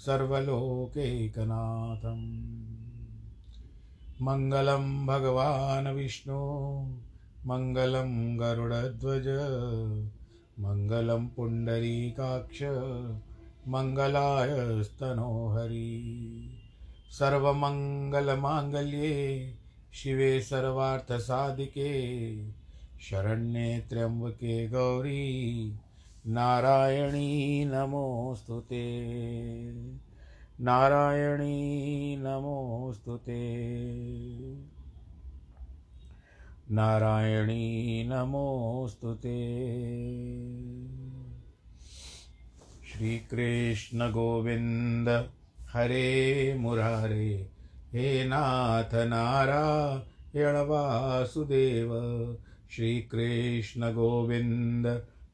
सर्वलोकैकनाथम्। मङ्गलं भगवान् विष्णु, मङ्गलं गरुडध्वज, मङ्गलं पुण्डरीकाक्ष मङ्गलाय स्तनोहरि सर्वमङ्गलमाङ्गल्ये शिवे सर्वार्थसाधिके, शरण्ये त्र्यम्बके गौरी। नारायणी नमोऽस्तु नारायणी नमोऽस्तु ते। नारायणी नमोऽस्तु ते। श्रीकृष्णगोविन्द हरे मुरारे, हे नाथ नारायणवासुदेव श्रीकृष्णगोविन्द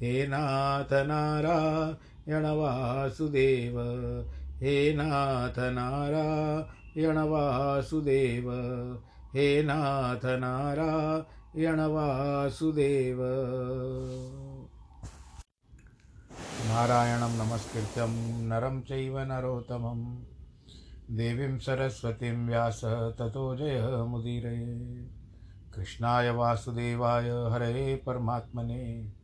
हे नाथ नारायण वासुदेव, हे नाथ नारायण वासुदेव, हे नाथ नारायण वासुदेव। नारायणं नमस्कृत्यं नरं चैव नरोत्तमं। देवीं सरस्वतीं व्यास ततो जयमुदीरये कृष्णाय वासुदेवाय हरे परमात्मने।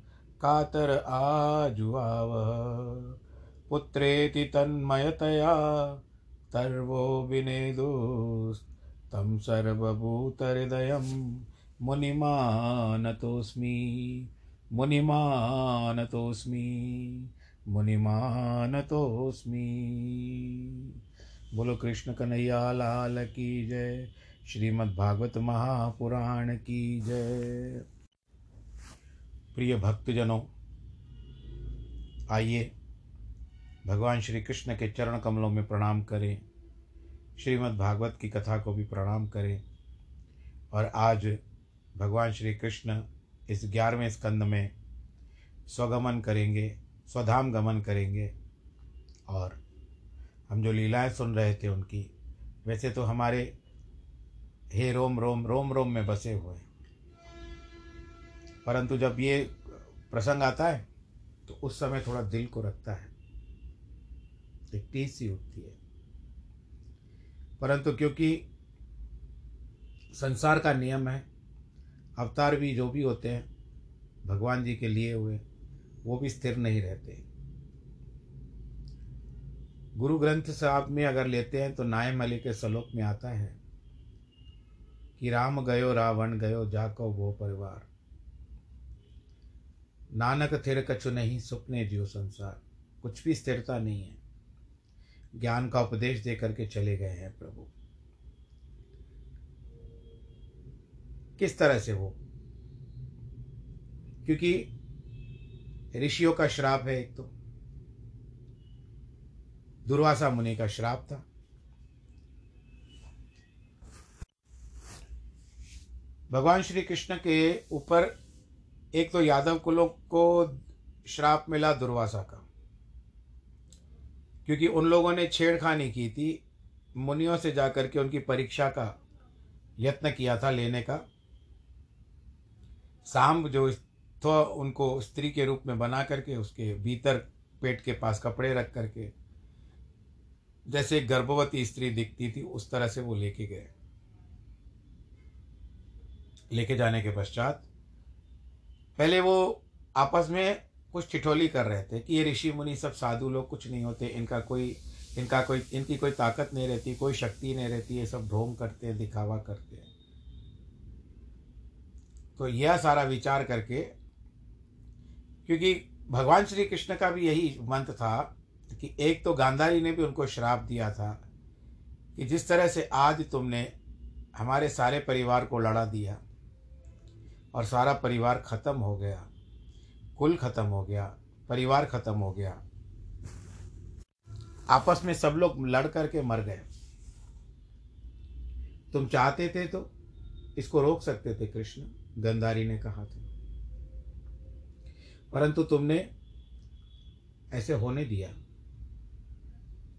कातर आजुआवः। पुत्रेति तन्मयतया तर्वो विनेदुस्तं सर्वभूतहृदयं मुनिमानतोऽस्मि। मुनिमानतोऽस्मि। मुनिमानतोऽस्मि। बोलो कृष्ण कन्हैया, लाल की जय। श्रीमद्भागवत महापुराण की जय। प्रिय भक्तजनों, आइए भगवान श्री कृष्ण के चरण कमलों में प्रणाम करें, श्रीमद् भागवत की कथा को भी प्रणाम करें और आज भगवान श्री कृष्ण इस ग्यारहवें स्कंद में स्वगमन करेंगे, स्वधाम गमन करेंगे और हम जो लीलाएँ सुन रहे थे उनकी, वैसे तो हमारे हे रोम रोम रोम रोम में बसे हुए परंतु जब ये प्रसंग आता है तो उस समय थोड़ा दिल को रखता है। एक टीस सी उठती है। परंतु क्योंकि संसार का नियम है, अवतार भी जो भी होते हैं, भगवान जी के लिए हुए, वो भी स्थिर नहीं रहते। गुरु ग्रंथ साहब में अगर लेते हैं तो नाय मली के श्लोक में आता है कि राम गयो रावण गयो जाको वो परिवार। नानक थिर कछु नहीं, सुपने जियो संसार। कुछ भी स्थिरता नहीं है। ज्ञान का उपदेश दे करके चले गए हैं प्रभु। किस तरह से वो? क्योंकि ऋषियों का श्राप है एक तो। दुर्वासा मुनि का श्राप था। भगवान श्री कृष्ण के ऊपर एक तो यादव कुलों को श्राप मिला दुर्वासा का, क्योंकि उन लोगों ने छेड़खानी की थी, मुनियों से जाकर के उनकी परीक्षा का यत्न किया था लेने का। सांब जो तो उनको स्त्री के रूप में बना करके, उसके भीतर पेट के पास कपड़े रख करके, जैसे गर्भवती स्त्री दिखती थी, उस तरह से वो लेके गए। लेके जाने के पश्चात पहले वो आपस में कुछ ठिठोली कर रहे थे कि ये ऋषि मुनि सब साधु लोग कुछ नहीं होते, इनका कोई इनका कोई, इनकी कोई ताकत नहीं रहती, कोई शक्ति नहीं रहती, ये सब ढोंग करते हैं दिखावा करते हैं। तो यह सारा विचार करके, क्योंकि भगवान श्री कृष्ण का भी यही मंत्र था कि एक तो गांधारी ने भी उनको श्राप दिया था कि जिस तरह से आज तुमने हमारे सारे परिवार को लड़ा दिया और सारा परिवार खत्म हो गया। कुल खत्म हो गया। परिवार खत्म हो गया। आपस में सब लोग लड़ करके मर गए। तुम चाहते थे तो इसको रोक सकते थे, कृष्ण। गंधारी ने कहा था। परंतु तुमने ऐसे होने दिया।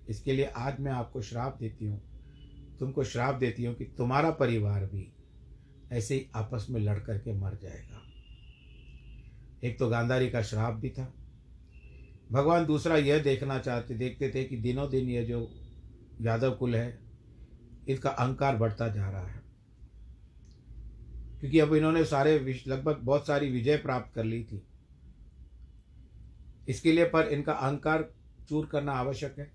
इसके लिए आज मैं आपको श्राप देती हूँ। तुमको श्राप देती हूँ कि तुम्हारा परिवार भी ऐसे ही आपस में लड़ करके मर जाएगा। एक तो गांधारी का श्राप भी था। भगवान दूसरा यह देखना चाहते, देखते थे कि दिनों दिन यह जो यादव कुल है, इनका अहंकार बढ़ता जा रहा है। क्योंकि अब इन्होंने सारे लगभग बहुत सारी विजय प्राप्त कर ली थी। इसके लिए पर इनका अहंकार चूर करना आवश्यक है।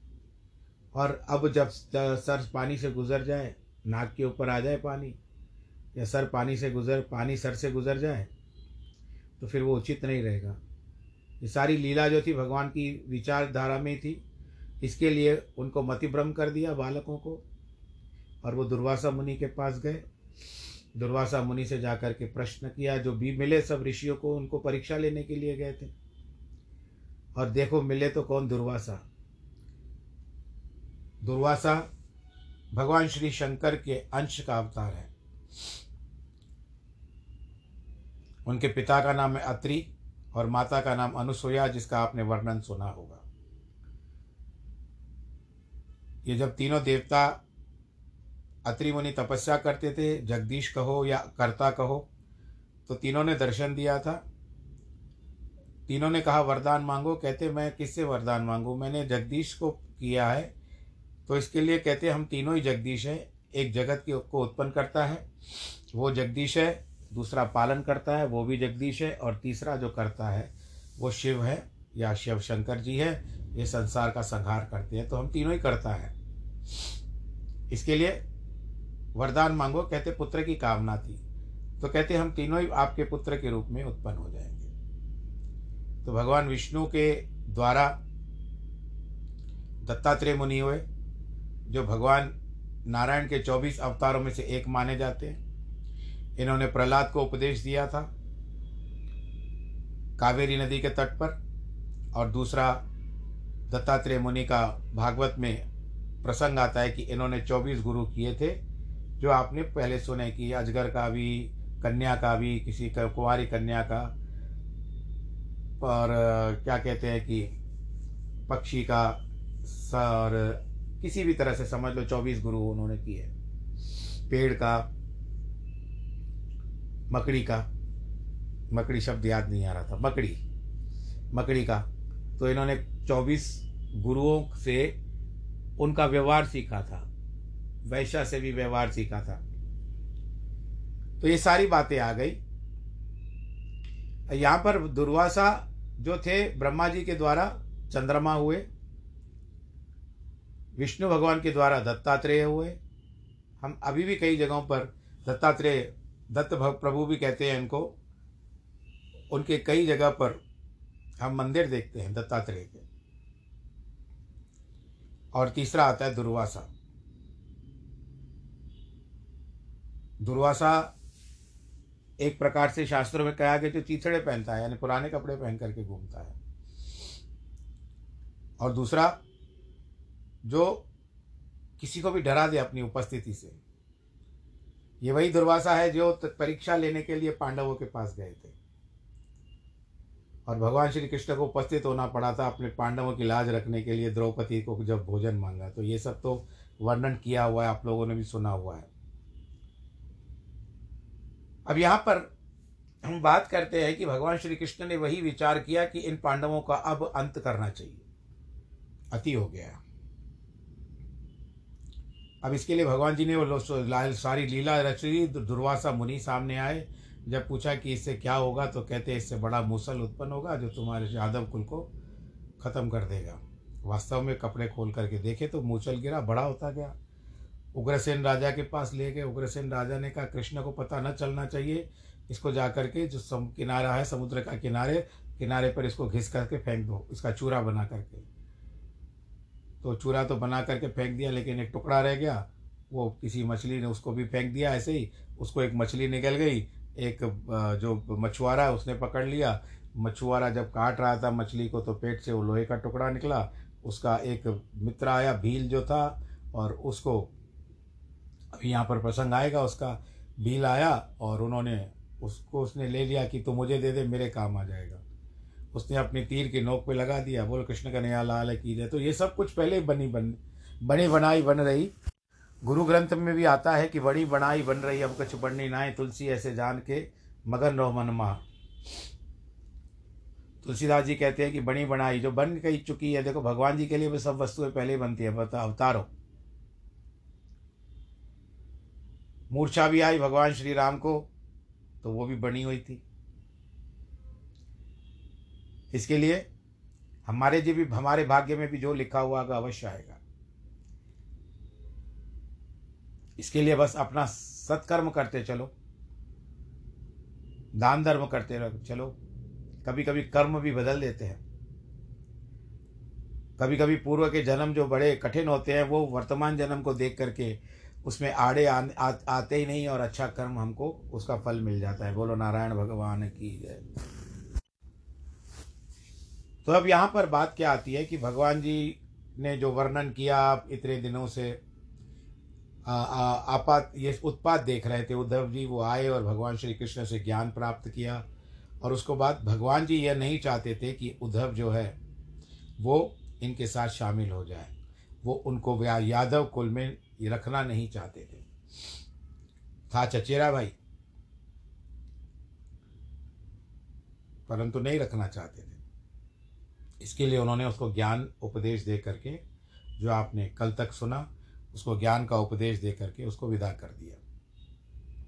और अब जब सर पानी से गुजर जाए, नाक के ऊपर आ जाए पानी या सर पानी से गुजर, पानी सर से गुजर जाए तो फिर वो उचित नहीं रहेगा। ये सारी लीला जो थी भगवान की विचारधारा में थी, इसके लिए उनको मतिभ्रम कर दिया बालकों को, और वो दुर्वासा मुनि के पास गए। दुर्वासा मुनि से जाकर के प्रश्न किया, जो भी मिले सब ऋषियों को उनको परीक्षा लेने के लिए गए थे। और देखो, मिले तो कौन दुर्वासा? दुर्वासा भगवान श्री शंकर के अंश का अवतार है। उनके पिता का नाम है अत्रि और माता का नाम अनुसुया जिसका आपने वर्णन सुना होगा। ये जब तीनों देवता अत्रि मुनि तपस्या करते थे, जगदीश कहो या कर्ता कहो तो तीनों ने दर्शन दिया था। तीनों ने कहा, वरदान मांगो। कहते, मैं किससे वरदान मांगू? मैंने जगदीश को किया है तो इसके लिए कहते, हम तीनों ही जगदीश हैं। एक जगत की को उत्पन्न करता है, वो जगदीश है दूसरा पालन करता है, वो भी जगदीश है, और तीसरा जो करता है, वो शिव है, या शिव शंकर जी है, ये संसार का संहार करते हैं तो हम तीनों ही करता है। इसके लिए वरदान मांगो, कहते पुत्र की कामना थी तो कहते हम तीनों ही आपके पुत्र के रूप में उत्पन्न हो जाएँगे। तो भगवान विष्णु के द्वारा दत्तात्रेय मुनि हुए, जो भगवान नारायण के चौबीस अवतारों में से एक माने जाते हैं। इन्होंने प्रहलाद को उपदेश दिया था कावेरी नदी के तट पर और दूसरा दत्तात्रेय मुनि का भागवत में प्रसंग आता है कि इन्होंने चौबीस गुरु किए थे, जो आपने पहले सुने कि अजगर का भी, कन्या का भी, किसी कुंवारी कन्या का, और क्या कहते हैं कि पक्षी का और किसी भी तरह से समझ लो, चौबीस गुरु उन्होंने किए। पेड़ का मकड़ी का, मकड़ी शब्द याद नहीं आ रहा था, मकड़ी मकड़ी का। तो इन्होंने चौबीस गुरुओं से उनका व्यवहार सीखा था, वैश्या से भी व्यवहार सीखा था। तो ये सारी बातें आ गई। यहाँ पर दुर्वासा जो थे, ब्रह्मा जी के द्वारा चंद्रमा हुए, विष्णु भगवान के द्वारा दत्तात्रेय हुए। हम अभी भी कई जगहों पर दत्तात्रेय दत्त प्रभु भी कहते हैं इनको, उनके कई जगह पर हम मंदिर देखते हैं, दत्तात्रेय के। और तीसरा आता है दुर्वासा। दुर्वासा एक प्रकार से शास्त्रों में कहा गया, जो चीथड़े पहनता है, यानी पुराने कपड़े पहन करके घूमता है। और दूसरा, जो किसी को भी डरा दे अपनी उपस्थिति से ये वही दुर्वासा है जो परीक्षा लेने के लिए पांडवों के पास गए थे। और भगवान श्री कृष्ण को उपस्थित होना पड़ा था अपने पांडवों की लाज रखने के लिए द्रौपदी को जब भोजन मांगा तो ये सब तो वर्णन किया हुआ है, आप लोगों ने भी सुना हुआ है। अब यहाँ पर हम बात करते हैं कि भगवान श्री कृष्ण ने वही विचार किया कि इन पांडवों का अब अंत करना चाहिए। अति हो गया। अब इसके लिए भगवान जी ने वो सारी लीला रची दुर्वासा मुनि सामने आए, जब पूछा कि इससे क्या होगा तो कहते इससे बड़ा मूसल उत्पन्न होगा जो तुम्हारे यादव कुल को ख़त्म कर देगा। वास्तव में कपड़े खोल करके देखे तो मूसल गिरा, बड़ा होता गया। उग्रसेन राजा के पास ले गए। उग्रसेन राजा ने कहा, कृष्ण को पता न चलना चाहिए। इसको जा करके जो सम किनारा है, समुद्र का किनारे किनारे पर इसको घिस करके फेंक दो, इसका चूरा बना करके। तो चूरा तो बना करके फेंक दिया, लेकिन एक टुकड़ा रह गया। वो किसी मछली ने उसको भी फेंक दिया ऐसे ही। उसको एक मछली निकल गई, एक जो मछुआरा है उसने पकड़ लिया। मछुआरा जब काट रहा था मछली को तो पेट से वो लोहे का टुकड़ा निकला। उसका एक मित्र आया, भील जो था, और उसको, अभी यहाँ पर प्रसंग आएगा उसका, भील आया और उन्होंने उसको, उसने ले लिया कि तू मुझे दे दे, मेरे काम आ जाएगा। उसने अपनी तीर की नोक पे लगा दिया, बोल, कृष्ण का नया लाल की दे तो ये सब कुछ पहले बनी, बन, बनी बनाई बन रही। गुरु ग्रंथ में भी आता है कि बड़ी बनाई बन रही, अब कुछ बढ़नी नाए तुलसी ऐसे जान के मगन रहो मन माँ। तुलसीदास जी कहते हैं कि बनी बनाई, जो बन गई चुकी है, देखो, भगवान जी के लिए भी सब वस्तुएँ पहले ही बनती है बता अवतारो मूर्छा भी आई, भगवान श्री राम को तो वो भी बनी हुई थी। इसके लिए हमारे जी भी हमारे भाग्य में भी जो लिखा हुआ अवश्य आएगा। इसके लिए बस अपना सत्कर्म करते चलो। दान धर्म करते चलो। कभी कभी कर्म भी बदल देते हैं। कभी कभी पूर्व के जन्म जो बड़े कठिन होते हैं वो वर्तमान जन्म को देख करके उसमें आड़े आ, आ, आते ही नहीं और अच्छा कर्म हमको उसका फल मिल जाता है। बोलो नारायण भगवान की जय। तो अब यहाँ पर बात क्या आती है कि भगवान जी ने जो वर्णन किया, आप इतने दिनों से आपात, ये उत्पाद देख रहे थे, उद्धव जी वो आए और भगवान श्री कृष्ण से ज्ञान प्राप्त किया। और उसको बाद भगवान जी यह नहीं चाहते थे कि उद्धव जो है, वो इनके साथ शामिल हो जाए। वो उनको यादव कुल में रखना नहीं चाहते थे। था चचेरा भाई, परंतु नहीं रखना चाहते थे। इसके लिए उन्होंने उसको ज्ञान उपदेश दे करके, जो आपने कल तक सुना, उसको ज्ञान का उपदेश दे करके उसको विदा कर दिया।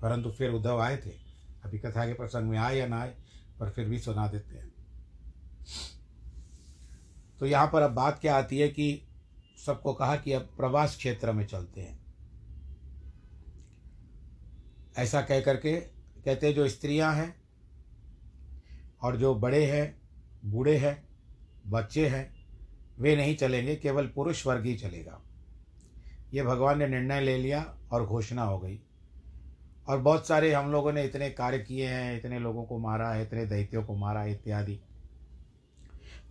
परंतु फिर उद्धव आए थे। अभी कथा के प्रसंग में आए या ना आए, पर फिर भी सुना देते हैं। तो यहाँ पर अब बात क्या आती है कि सबको कहा कि अब प्रवास क्षेत्र में चलते हैं। ऐसा कह करके कहते हैं, जो स्त्रियाँ हैं और जो बड़े हैं, बूढ़े हैं बच्चे हैं, वे नहीं चलेंगे, केवल पुरुष वर्ग ही चलेगा। ये भगवान ने निर्णय ले लिया और घोषणा हो गई। और बहुत सारे हम लोगों ने इतने कार्य किए हैं, इतने लोगों को मारा है, इतने दैत्यों को मारा है, इत्यादि।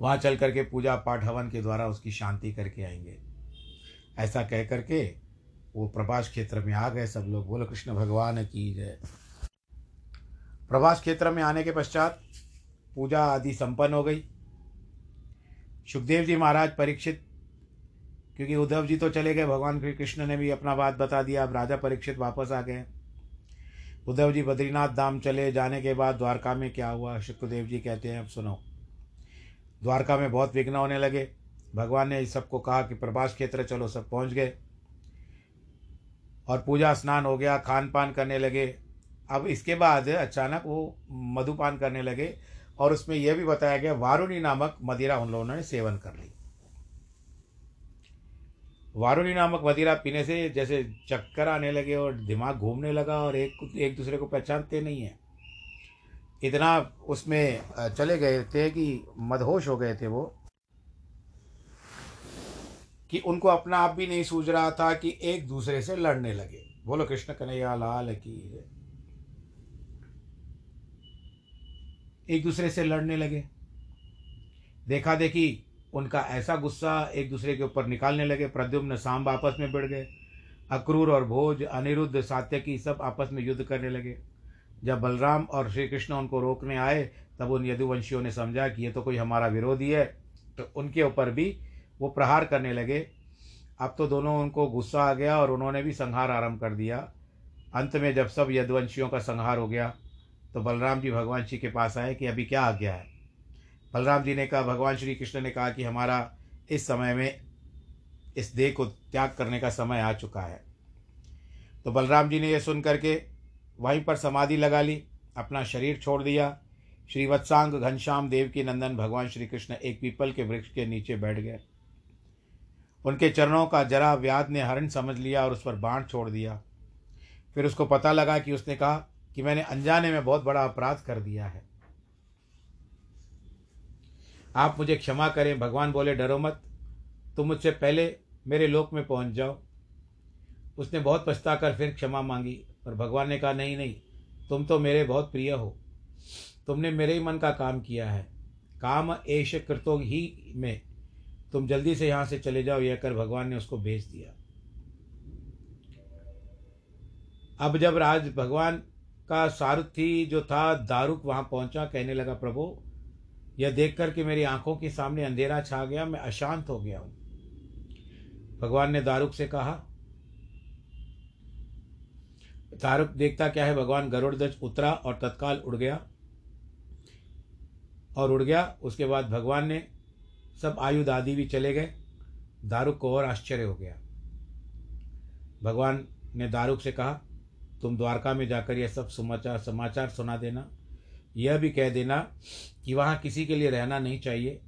वहाँ चल करके पूजा पाठ हवन के द्वारा उसकी शांति करके आएँगे। ऐसा कह करके वो प्रभास क्षेत्र में आ गए सब लोग। बोलो, कृष्ण भगवान की जय। प्रभास क्षेत्र में आने के पश्चात पूजा आदि संपन्न हो गई। सुखदेव जी महाराज परीक्षित, क्योंकि उद्धव जी तो चले गए, भगवान श्री कृष्ण ने भी अपना बात बता दिया, अब राजा परीक्षित वापस आ गए। उद्धव जी, बद्रीनाथ धाम चले जाने के बाद द्वारका में क्या हुआ? सुखदेव जी कहते हैं, अब सुनो। द्वारका में बहुत विघ्न होने लगे। भगवान ने सबको कहा कि प्रभास क्षेत्र चलो, सब पहुँच गए। और पूजा स्नान हो गया, खान पान करने लगे। अब इसके बाद अचानक वो मधुपान करने लगे। और उसमें यह भी बताया गया वारुणी नामक मदिरा उन लोगों ने सेवन कर ली। वारुणी नामक मदिरा पीने से जैसे चक्कर आने लगे और दिमाग घूमने लगा और एक एक दूसरे को पहचानते नहीं है। इतना उसमें चले गए थे कि मदहोश हो गए थे वो, कि उनको अपना आप भी नहीं सूझ रहा था कि एक दूसरे से लड़ने लगे। बोलो, कृष्ण कन्हैया, लाल की एक दूसरे से लड़ने लगे। देखा देखी उनका ऐसा गुस्सा एक दूसरे के ऊपर निकालने लगे। प्रद्युम्न सांब आपस में बढ़ गए। अक्रूर और भोज, अनिरुद्ध, सात्यकी सब आपस में युद्ध करने लगे। जब बलराम और श्री कृष्ण उनको रोकने आए, तब उन यदुवंशियों ने समझा कि ये तो कोई हमारा विरोधी है। तो उनके ऊपर भी वो प्रहार करने लगे। अब तो दोनों उनको गुस्सा आ गया और उन्होंने भी संहार आरंभ कर दिया। अंत में जब सब यदुवंशियों का संहार हो गया तो बलराम जी भगवान जी के पास आए कि अभी क्या आ गया है? बलराम जी ने कहा, भगवान श्री कृष्ण ने कहा कि हमारा इस समय में इस देह को त्याग करने का समय आ चुका है। तो बलराम जी ने यह सुन करके वहीं पर समाधि लगा ली, अपना शरीर छोड़ दिया। श्री वत्सांग घनश्याम देव की नंदन भगवान श्री कृष्ण एक पीपल के वृक्ष के नीचे बैठ गए। उनके चरणों का जरा व्याध ने हरण समझ लिया और उस पर बाण छोड़ दिया। फिर उसको पता लगा कि उसने कहा कि मैंने अनजाने में बहुत बड़ा अपराध कर दिया है। आप मुझे क्षमा करें, भगवान बोले, डरो मत, तुम मुझसे पहले मेरे लोक में पहुँच जाओ। उसने बहुत पछता कर फिर क्षमा मांगी, पर भगवान ने कहा, नहीं नहीं, तुम तो मेरे बहुत प्रिय हो। तुमने मेरे ही मन का काम किया है। काम ऐश कृतो ही में। तुम जल्दी से यहाँ से चले जाओ, यह कर भगवान ने उसको भेज दिया। अब जब राज भगवान का सारथी जो था, दारुक वहाँ पहुँचा, कहने लगा, प्रभु, यह देख कर के मेरी आँखों के सामने अंधेरा छा गया, मैं अशांत हो गया हूँ. भगवान ने दारुक से कहा, दारुक देखता क्या है? भगवान गरुड़ ध्वज उतरा और तत्काल उड़ गया और उड़ गया। उसके बाद भगवान ने सब आयुध आदि भी चले गए। दारुक को और आश्चर्य हो गया। भगवान ने दारुक से कहा तुम द्वारका में जाकर यह सब समाचार समाचार सुना देना। यह भी कह देना कि वहाँ किसी के लिए रहना नहीं चाहिए,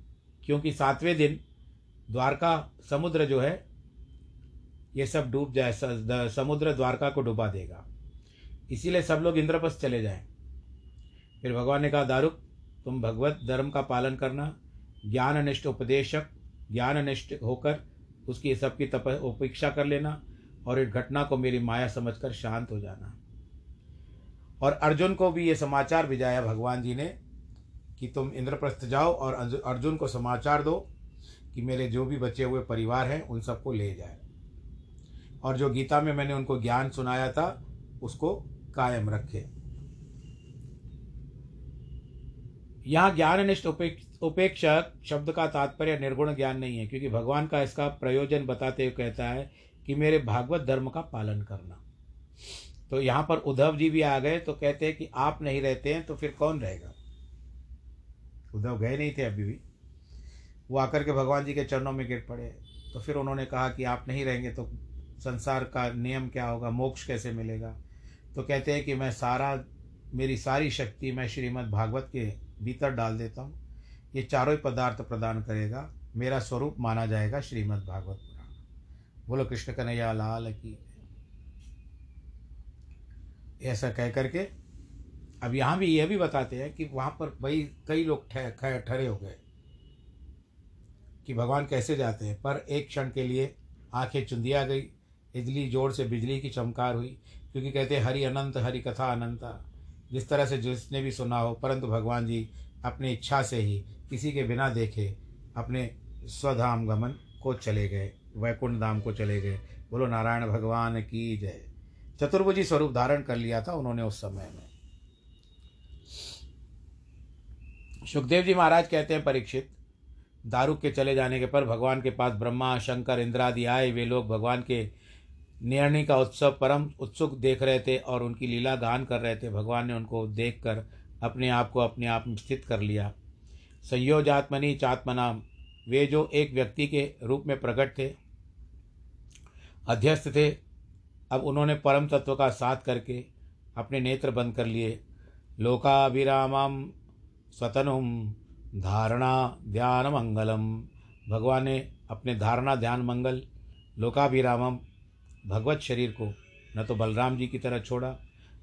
क्योंकि सातवें दिन द्वारका समुद्र जो है ये सब डूब जाए समुद्र द्वारका को डुबा देगा। इसीलिए सब लोग इंद्रप्रस्थ चले जाएँ। फिर भगवान ने कहा, दारुक, तुम भगवत धर्म का पालन करना, ज्ञाननिष्ठ उपदेशक, ज्ञाननिष्ठ होकर उसकी सबकी तप, उपेक्षा कर लेना। और इस घटना को मेरी माया समझकर शांत हो जाना। और अर्जुन को भी ये समाचार भिजाया भगवान जी ने कि तुम इंद्रप्रस्थ जाओ और अर्जुन को समाचार दो कि मेरे जो भी बचे हुए परिवार हैं, उन सबको ले जाए। और जो गीता में मैंने उनको ज्ञान सुनाया था, उसको कायम रखे। यहाँ ज्ञाननिष्ठ उपेक्षक शब्द का तात्पर्य, निर्गुण ज्ञान नहीं है, क्योंकि भगवान का इसका प्रयोजन बताते हुए कहता है कि मेरे भागवत धर्म का पालन करना। तो यहाँ पर उद्धव जी भी आ गए तो कहते हैं कि आप नहीं रहते हैं तो फिर कौन रहेगा? उद्धव गए नहीं थे अभी भी। वो आकर के भगवान जी के चरणों में गिर पड़े। तो फिर उन्होंने कहा कि आप नहीं रहेंगे तो संसार का नियम क्या होगा? मोक्ष कैसे मिलेगा? तो कहते हैं कि मैं सारा, मेरी सारी शक्ति मैं श्रीमद् भागवत के भीतर डाल देता हूँ। ये चारों ही पदार्थ प्रदान करेगा। मेरा स्वरूप माना जाएगा श्रीमद् भागवत बोलो कृष्ण कन्हैया लाल की। ऐसा कह करके, अब यहाँ भी यह भी बताते हैं कि वहाँ पर भाई कई लोग ठहरे हो गए कि भगवान कैसे जाते हैं। पर एक क्षण के लिए आँखें चुंदिया गई, इजली ज़ोर से बिजली की चमकार हुई, क्योंकि कहते हैं, हरि अनंत, हरि कथा अनंता। जिस तरह से जिसने भी सुना हो, परंतु भगवान जी अपनी इच्छा से ही किसी के बिना देखे अपने स्वधाम गमन को चले गए। वैकुंठ धाम को चले गए। बोलो, नारायण भगवान की जय। चतुर्भुजी स्वरूप धारण कर लिया था उन्होंने उस समय में। सुखदेव जी महाराज कहते हैं, परीक्षित, दारू के चले जाने के पर भगवान के पास ब्रह्मा, शंकर, इंद्रादि आए। वे लोग भगवान के निर्णय का उत्सव, परम उत्सुक देख रहे थे और उनकी लीला गान कर रहे थे। भगवान ने उनको देखकर अपने आप को अपने आप में स्थित कर लिया। संयोजात्मनि चात्मनाम। वे जो एक व्यक्ति के रूप में प्रकट थे, अध्यस्त थे, अब उन्होंने परम तत्व का साथ करके अपने नेत्र बंद कर लिए। लोकाभिरामम स्वतनुम धारणा ध्यान मंगलम भगवान ने अपने धारणा ध्यान मंगल लोकाभिरामम भगवत शरीर को न तो बलराम जी की तरह छोड़ा,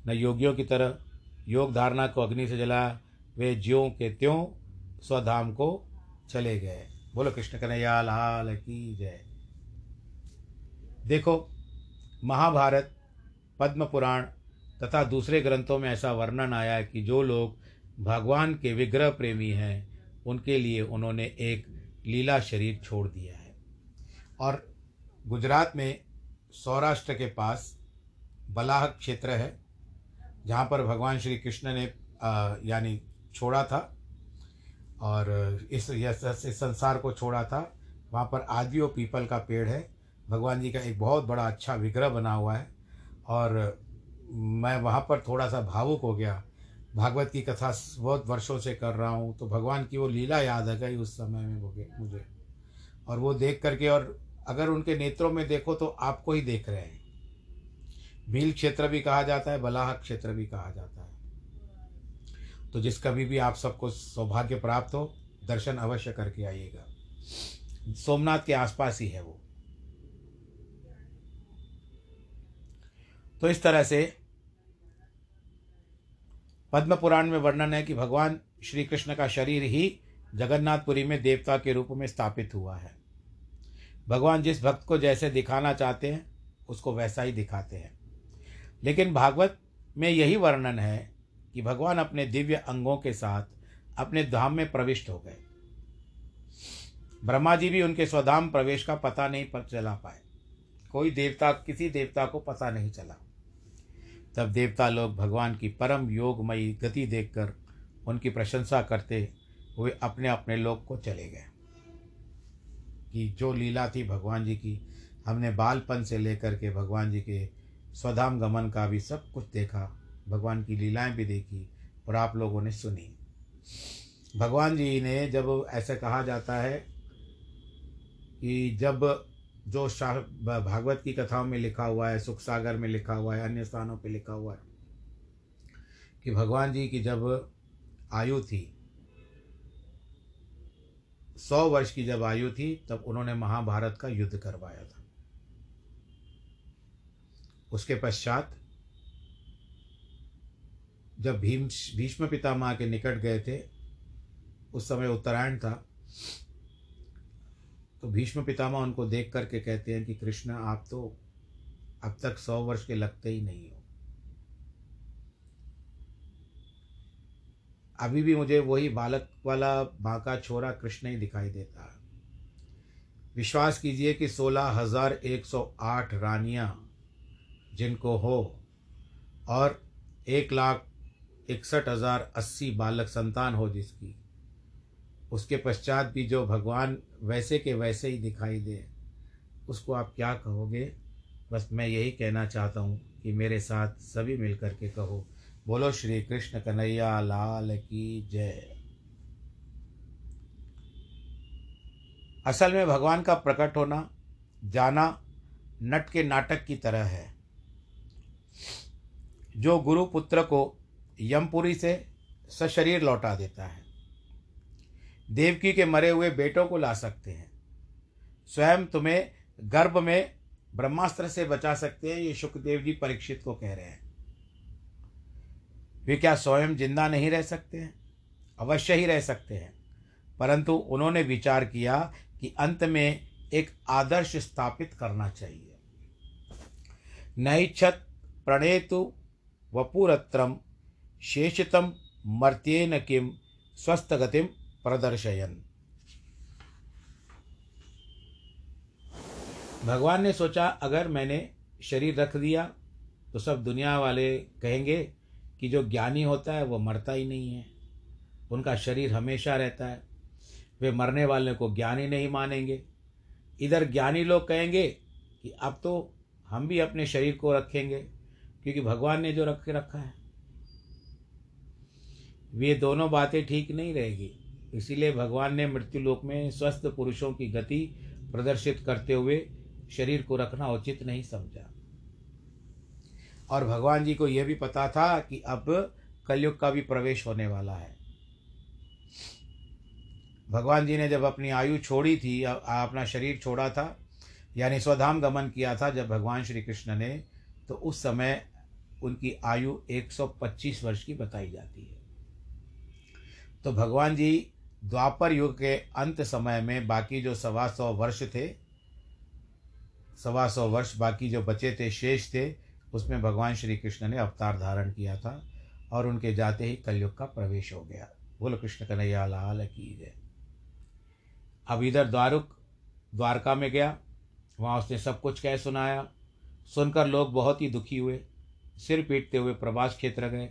न योगियों की तरह योग धारणा को अग्नि से जलाया वे ज्यों के त्यों स्वधाम को चले गए। बोलो, कृष्ण कन्हैया, लाल की जय। देखो, महाभारत, पद्म पुराण तथा दूसरे ग्रंथों में ऐसा वर्णन आया है कि जो लोग भगवान के विग्रह प्रेमी हैं, उनके लिए उन्होंने एक लीला शरीर छोड़ दिया है। और गुजरात में सौराष्ट्र के पास बलाह क्षेत्र है, जहाँ पर भगवान श्री कृष्ण ने यानी छोड़ा था। और इस इस संसार को छोड़ा था। वहाँ पर आदियो पीपल का पेड़ है। भगवान जी का एक बहुत बड़ा अच्छा विग्रह बना हुआ है। और मैं वहाँ पर थोड़ा सा भावुक हो गया। भागवत की कथा बहुत वर्षों से कर रहा हूँ तो भगवान की वो लीला याद आ गई उस समय में मुझे और वो देख करके, और अगर उनके नेत्रों में देखो तो आपको ही देख रहे हैं। भील क्षेत्र भी कहा जाता है, बलाह क्षेत्र भी कहा जाता है। तो जिस कभी भी आप सबको सौभाग्य प्राप्त हो, दर्शन अवश्य करके आइएगा। सोमनाथ के आसपास ही है वो। तो इस तरह से पद्म पुराण में वर्णन है कि भगवान श्री कृष्ण का शरीर ही जगन्नाथपुरी में देवता के रूप में स्थापित हुआ है। भगवान जिस भक्त को जैसे दिखाना चाहते हैं, उसको वैसा ही दिखाते हैं। लेकिन भागवत में यही वर्णन है कि भगवान अपने दिव्य अंगों के साथ अपने धाम में प्रविष्ट हो गए। ब्रह्मा जी भी उनके स्वधाम प्रवेश का पता नहीं पर चला पाए। कोई देवता, किसी देवता को पता नहीं चला। तब देवता लोग भगवान की परम योगमयी गति देखकर उनकी प्रशंसा करते हुए अपने अपने लोग को चले गए। कि जो लीला थी भगवान जी की, हमने बालपन से लेकर के भगवान जी के स्वधाम गमन का भी सब कुछ देखा। भगवान की लीलाएँ भी देखी और आप लोगों ने सुनी। भगवान जी ने जब ऐसा कहा जाता है कि जब जो शाह भागवत की कथाओं में लिखा हुआ है, सुख सागर में लिखा हुआ है, अन्य स्थानों पे लिखा हुआ है कि भगवान जी की जब आयु थी, सौ वर्ष की जब आयु थी, तब उन्होंने महाभारत का युद्ध करवाया था। उसके पश्चात जब भीम, भीष्म पितामह के निकट गए थे, उस समय उत्तरायण था तो भीष्म पितामह उनको देख करके कहते हैं कि कृष्ण, आप तो अब तक सौ वर्ष के लगते ही नहीं हो। अभी भी मुझे वही बालक वाला माँ का छोरा कृष्ण ही दिखाई देता है। विश्वास कीजिए कि सोलह हज़ार एक सौ आठ रानियाँ जिनको हो, और एक लाख इकसठ हज़ार अस्सी बालक संतान हो जिसकी। उसके पश्चात भी जो भगवान वैसे के वैसे ही दिखाई दे, उसको आप क्या कहोगे? बस मैं यही कहना चाहता हूँ कि मेरे साथ सभी मिल कर के कहो। बोलो श्री कृष्ण कन्हैया लाल की जय। असल में भगवान का प्रकट होना, जाना नट के नाटक की तरह है। जो गुरु पुत्र को यमपुरी से सशरीर लौटा देता है। देवकी के मरे हुए बेटों को ला सकते हैं। स्वयं तुम्हें गर्भ में ब्रह्मास्त्र से बचा सकते हैं, ये सुखदेव जी परीक्षित को कह रहे हैं। वे क्या स्वयं ज़िंदा नहीं रह सकते हैं? अवश्य ही रह सकते हैं। परंतु उन्होंने विचार किया कि अंत में एक आदर्श स्थापित करना चाहिए। नई छत प्रणेतु वपुरत्रम शेषतम मर्त्येन किम स्वस्थ गतिम प्रदर्शयन। भगवान ने सोचा, अगर मैंने शरीर रख दिया तो सब दुनिया वाले कहेंगे कि जो ज्ञानी होता है, वो मरता ही नहीं है। उनका शरीर हमेशा रहता है। वे मरने वाले को ज्ञानी नहीं मानेंगे। इधर ज्ञानी लोग कहेंगे कि अब तो हम भी अपने शरीर को रखेंगे, क्योंकि भगवान ने जो रख रखा है। वे दोनों बातें ठीक नहीं रहेगी। इसीलिए भगवान ने मृत्यु लोक में स्वस्थ पुरुषों की गति प्रदर्शित करते हुए शरीर को रखना उचित नहीं समझा। और भगवान जी को यह भी पता था कि अब कलयुग का भी प्रवेश होने वाला है। भगवान जी ने जब अपनी आयु छोड़ी थी अपना शरीर छोड़ा था, यानी स्वधाम गमन किया था जब भगवान श्री कृष्ण ने तो उस समय उनकी आयु 125 वर्ष की बताई जाती है। तो भगवान जी द्वापर युग के अंत समय में बाकी जो सवा सौ वर्ष थे, सवा सौ वर्ष बाकी जो बचे थे, शेष थे, उसमें भगवान श्री कृष्ण ने अवतार धारण किया था और उनके जाते ही कलयुग का प्रवेश हो गया। बोलो कृष्ण कन्हैया, लाल की जय। अब इधर द्वारुक, द्वारका में गया, वहाँ उसने सब कुछ कह सुनाया। सुनकर लोग बहुत ही दुखी हुए, सिर पीटते हुए प्रवास क्षेत्र गए।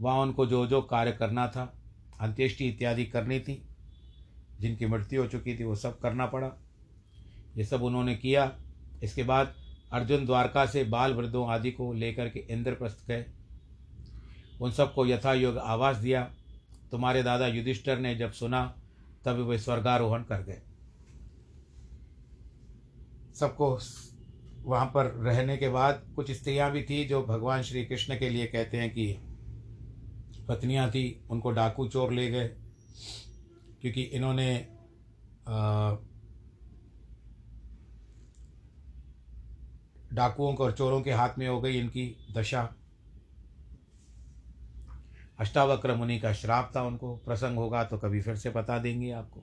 वहाँ उनको जो जो कार्य करना था अंत्येष्टि इत्यादि करनी थी, जिनकी मृत्यु हो चुकी थी वो सब करना पड़ा। ये सब उन्होंने किया। इसके बाद अर्जुन द्वारका से बाल वृद्धों आदि को लेकर के इंद्रप्रस्थ गए। उन सबको यथा योग आवास दिया। तुम्हारे दादा युधिष्ठर ने जब सुना तब वे स्वर्गारोहण कर गए। सबको वहाँ पर रहने के बाद कुछ स्त्रियाँ भी थी जो भगवान श्री कृष्ण के लिए कहते हैं कि पत्नियाँ थी, उनको डाकू चोर ले गए, क्योंकि इन्होंने डाकुओं को और चोरों के हाथ में हो गई इनकी दशा। अष्टावक्र मुनि का श्राप था उनको, प्रसंग होगा तो कभी फिर से बता देंगे आपको।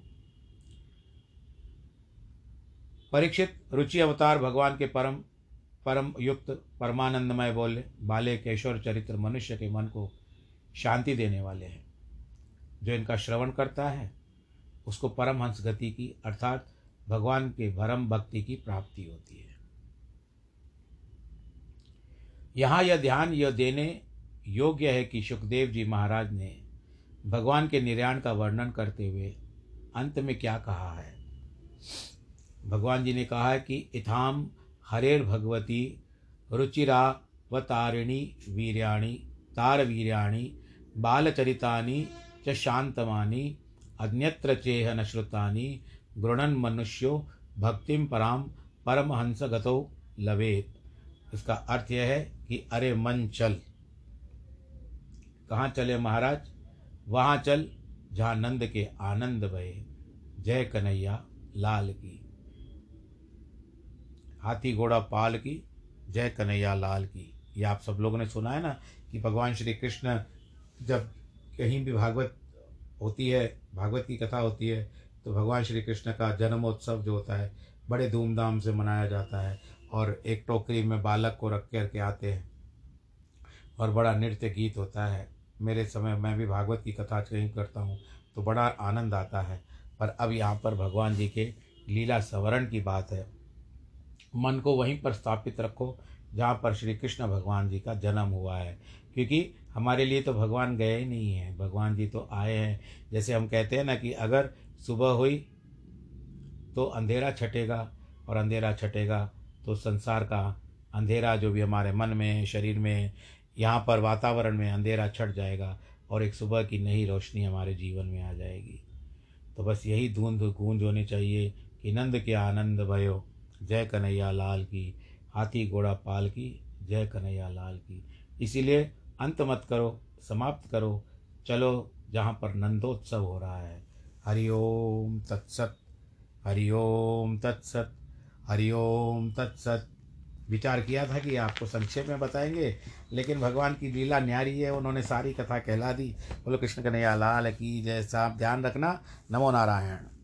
परीक्षित रुचि अवतार भगवान के परम परम युक्त परमानंदमय बोले, बाले केशवर चरित्र मनुष्य के मन को शांति देने वाले हैं। जो इनका श्रवण करता है, उसको परमहंस गति की, अर्थात भगवान के भरम भक्ति की प्राप्ति होती है। यहाँ यह ध्यान यह देने योग्य है कि सुखदेव जी महाराज ने भगवान के निर्याण का वर्णन करते हुए अंत में क्या कहा है। भगवान जी ने कहा है कि इथाम हरेर भगवती रुचिरा व तारिणी वीर्याणी तार वीर्याणी बालचरितानि च शांतमानी अन्यत्र चेह न श्रुतानि, गृणन मनुष्यो भक्तिम पराम परमहंस गतो लवेत इसका अर्थ यह है कि अरे मन चल। कहाँ चले महाराज? वहाँ चल, जहाँ नंद के आनंद भये जय कन्हैया, लाल की। हाथी घोड़ा पाल की, जय कन्हैया, लाल की। ये आप सब लोगों ने सुना है ना कि भगवान श्री कृष्ण जब कहीं भी भागवत होती है, भागवत की कथा होती है तो भगवान श्री कृष्ण का जन्मोत्सव जो होता है, बड़े धूमधाम से मनाया जाता है और एक टोकरी में बालक को रख कर के आते हैं और बड़ा नृत्य गीत होता है। मेरे समय मैं भी भागवत की कथा कहीं करता हूँ तो बड़ा आनंद आता है। पर अब यहाँ पर भगवान जी के लीला सवरण की बात है। मन को वहीं पर स्थापित रखो जहाँ पर श्री कृष्ण भगवान जी का जन्म हुआ है। क्योंकि हमारे लिए तो भगवान गए ही नहीं हैं। भगवान जी तो आए हैं। जैसे हम कहते हैं ना कि अगर सुबह हुई तो अंधेरा छटेगा और अंधेरा छटेगा तो संसार का अंधेरा जो भी हमारे मन में शरीर में यहाँ पर वातावरण में अंधेरा छट जाएगा और एक सुबह की नई रोशनी हमारे जीवन में आ जाएगी। तो बस यही धुंध गूंज होनी चाहिए कि नंद के आनंद भयो जय कन्हैया लाल की हाथी, घोड़ा, पाल की, जय कन्हैया लाल की। इसीलिए अंत मत करो, समाप्त करो, चलो जहाँ पर नंदोत्सव हो रहा है। हरिओम तत्सत हरिओम तत्सत हरिओम तत्सत। विचार किया था कि आपको संक्षेप में बताएँगे, लेकिन भगवान की लीला न्यारी है, उन्होंने सारी कथा कहला दी। बोलो, कृष्ण कन्हैया लाल की जैसा आप ध्यान रखना। नमो नारायण।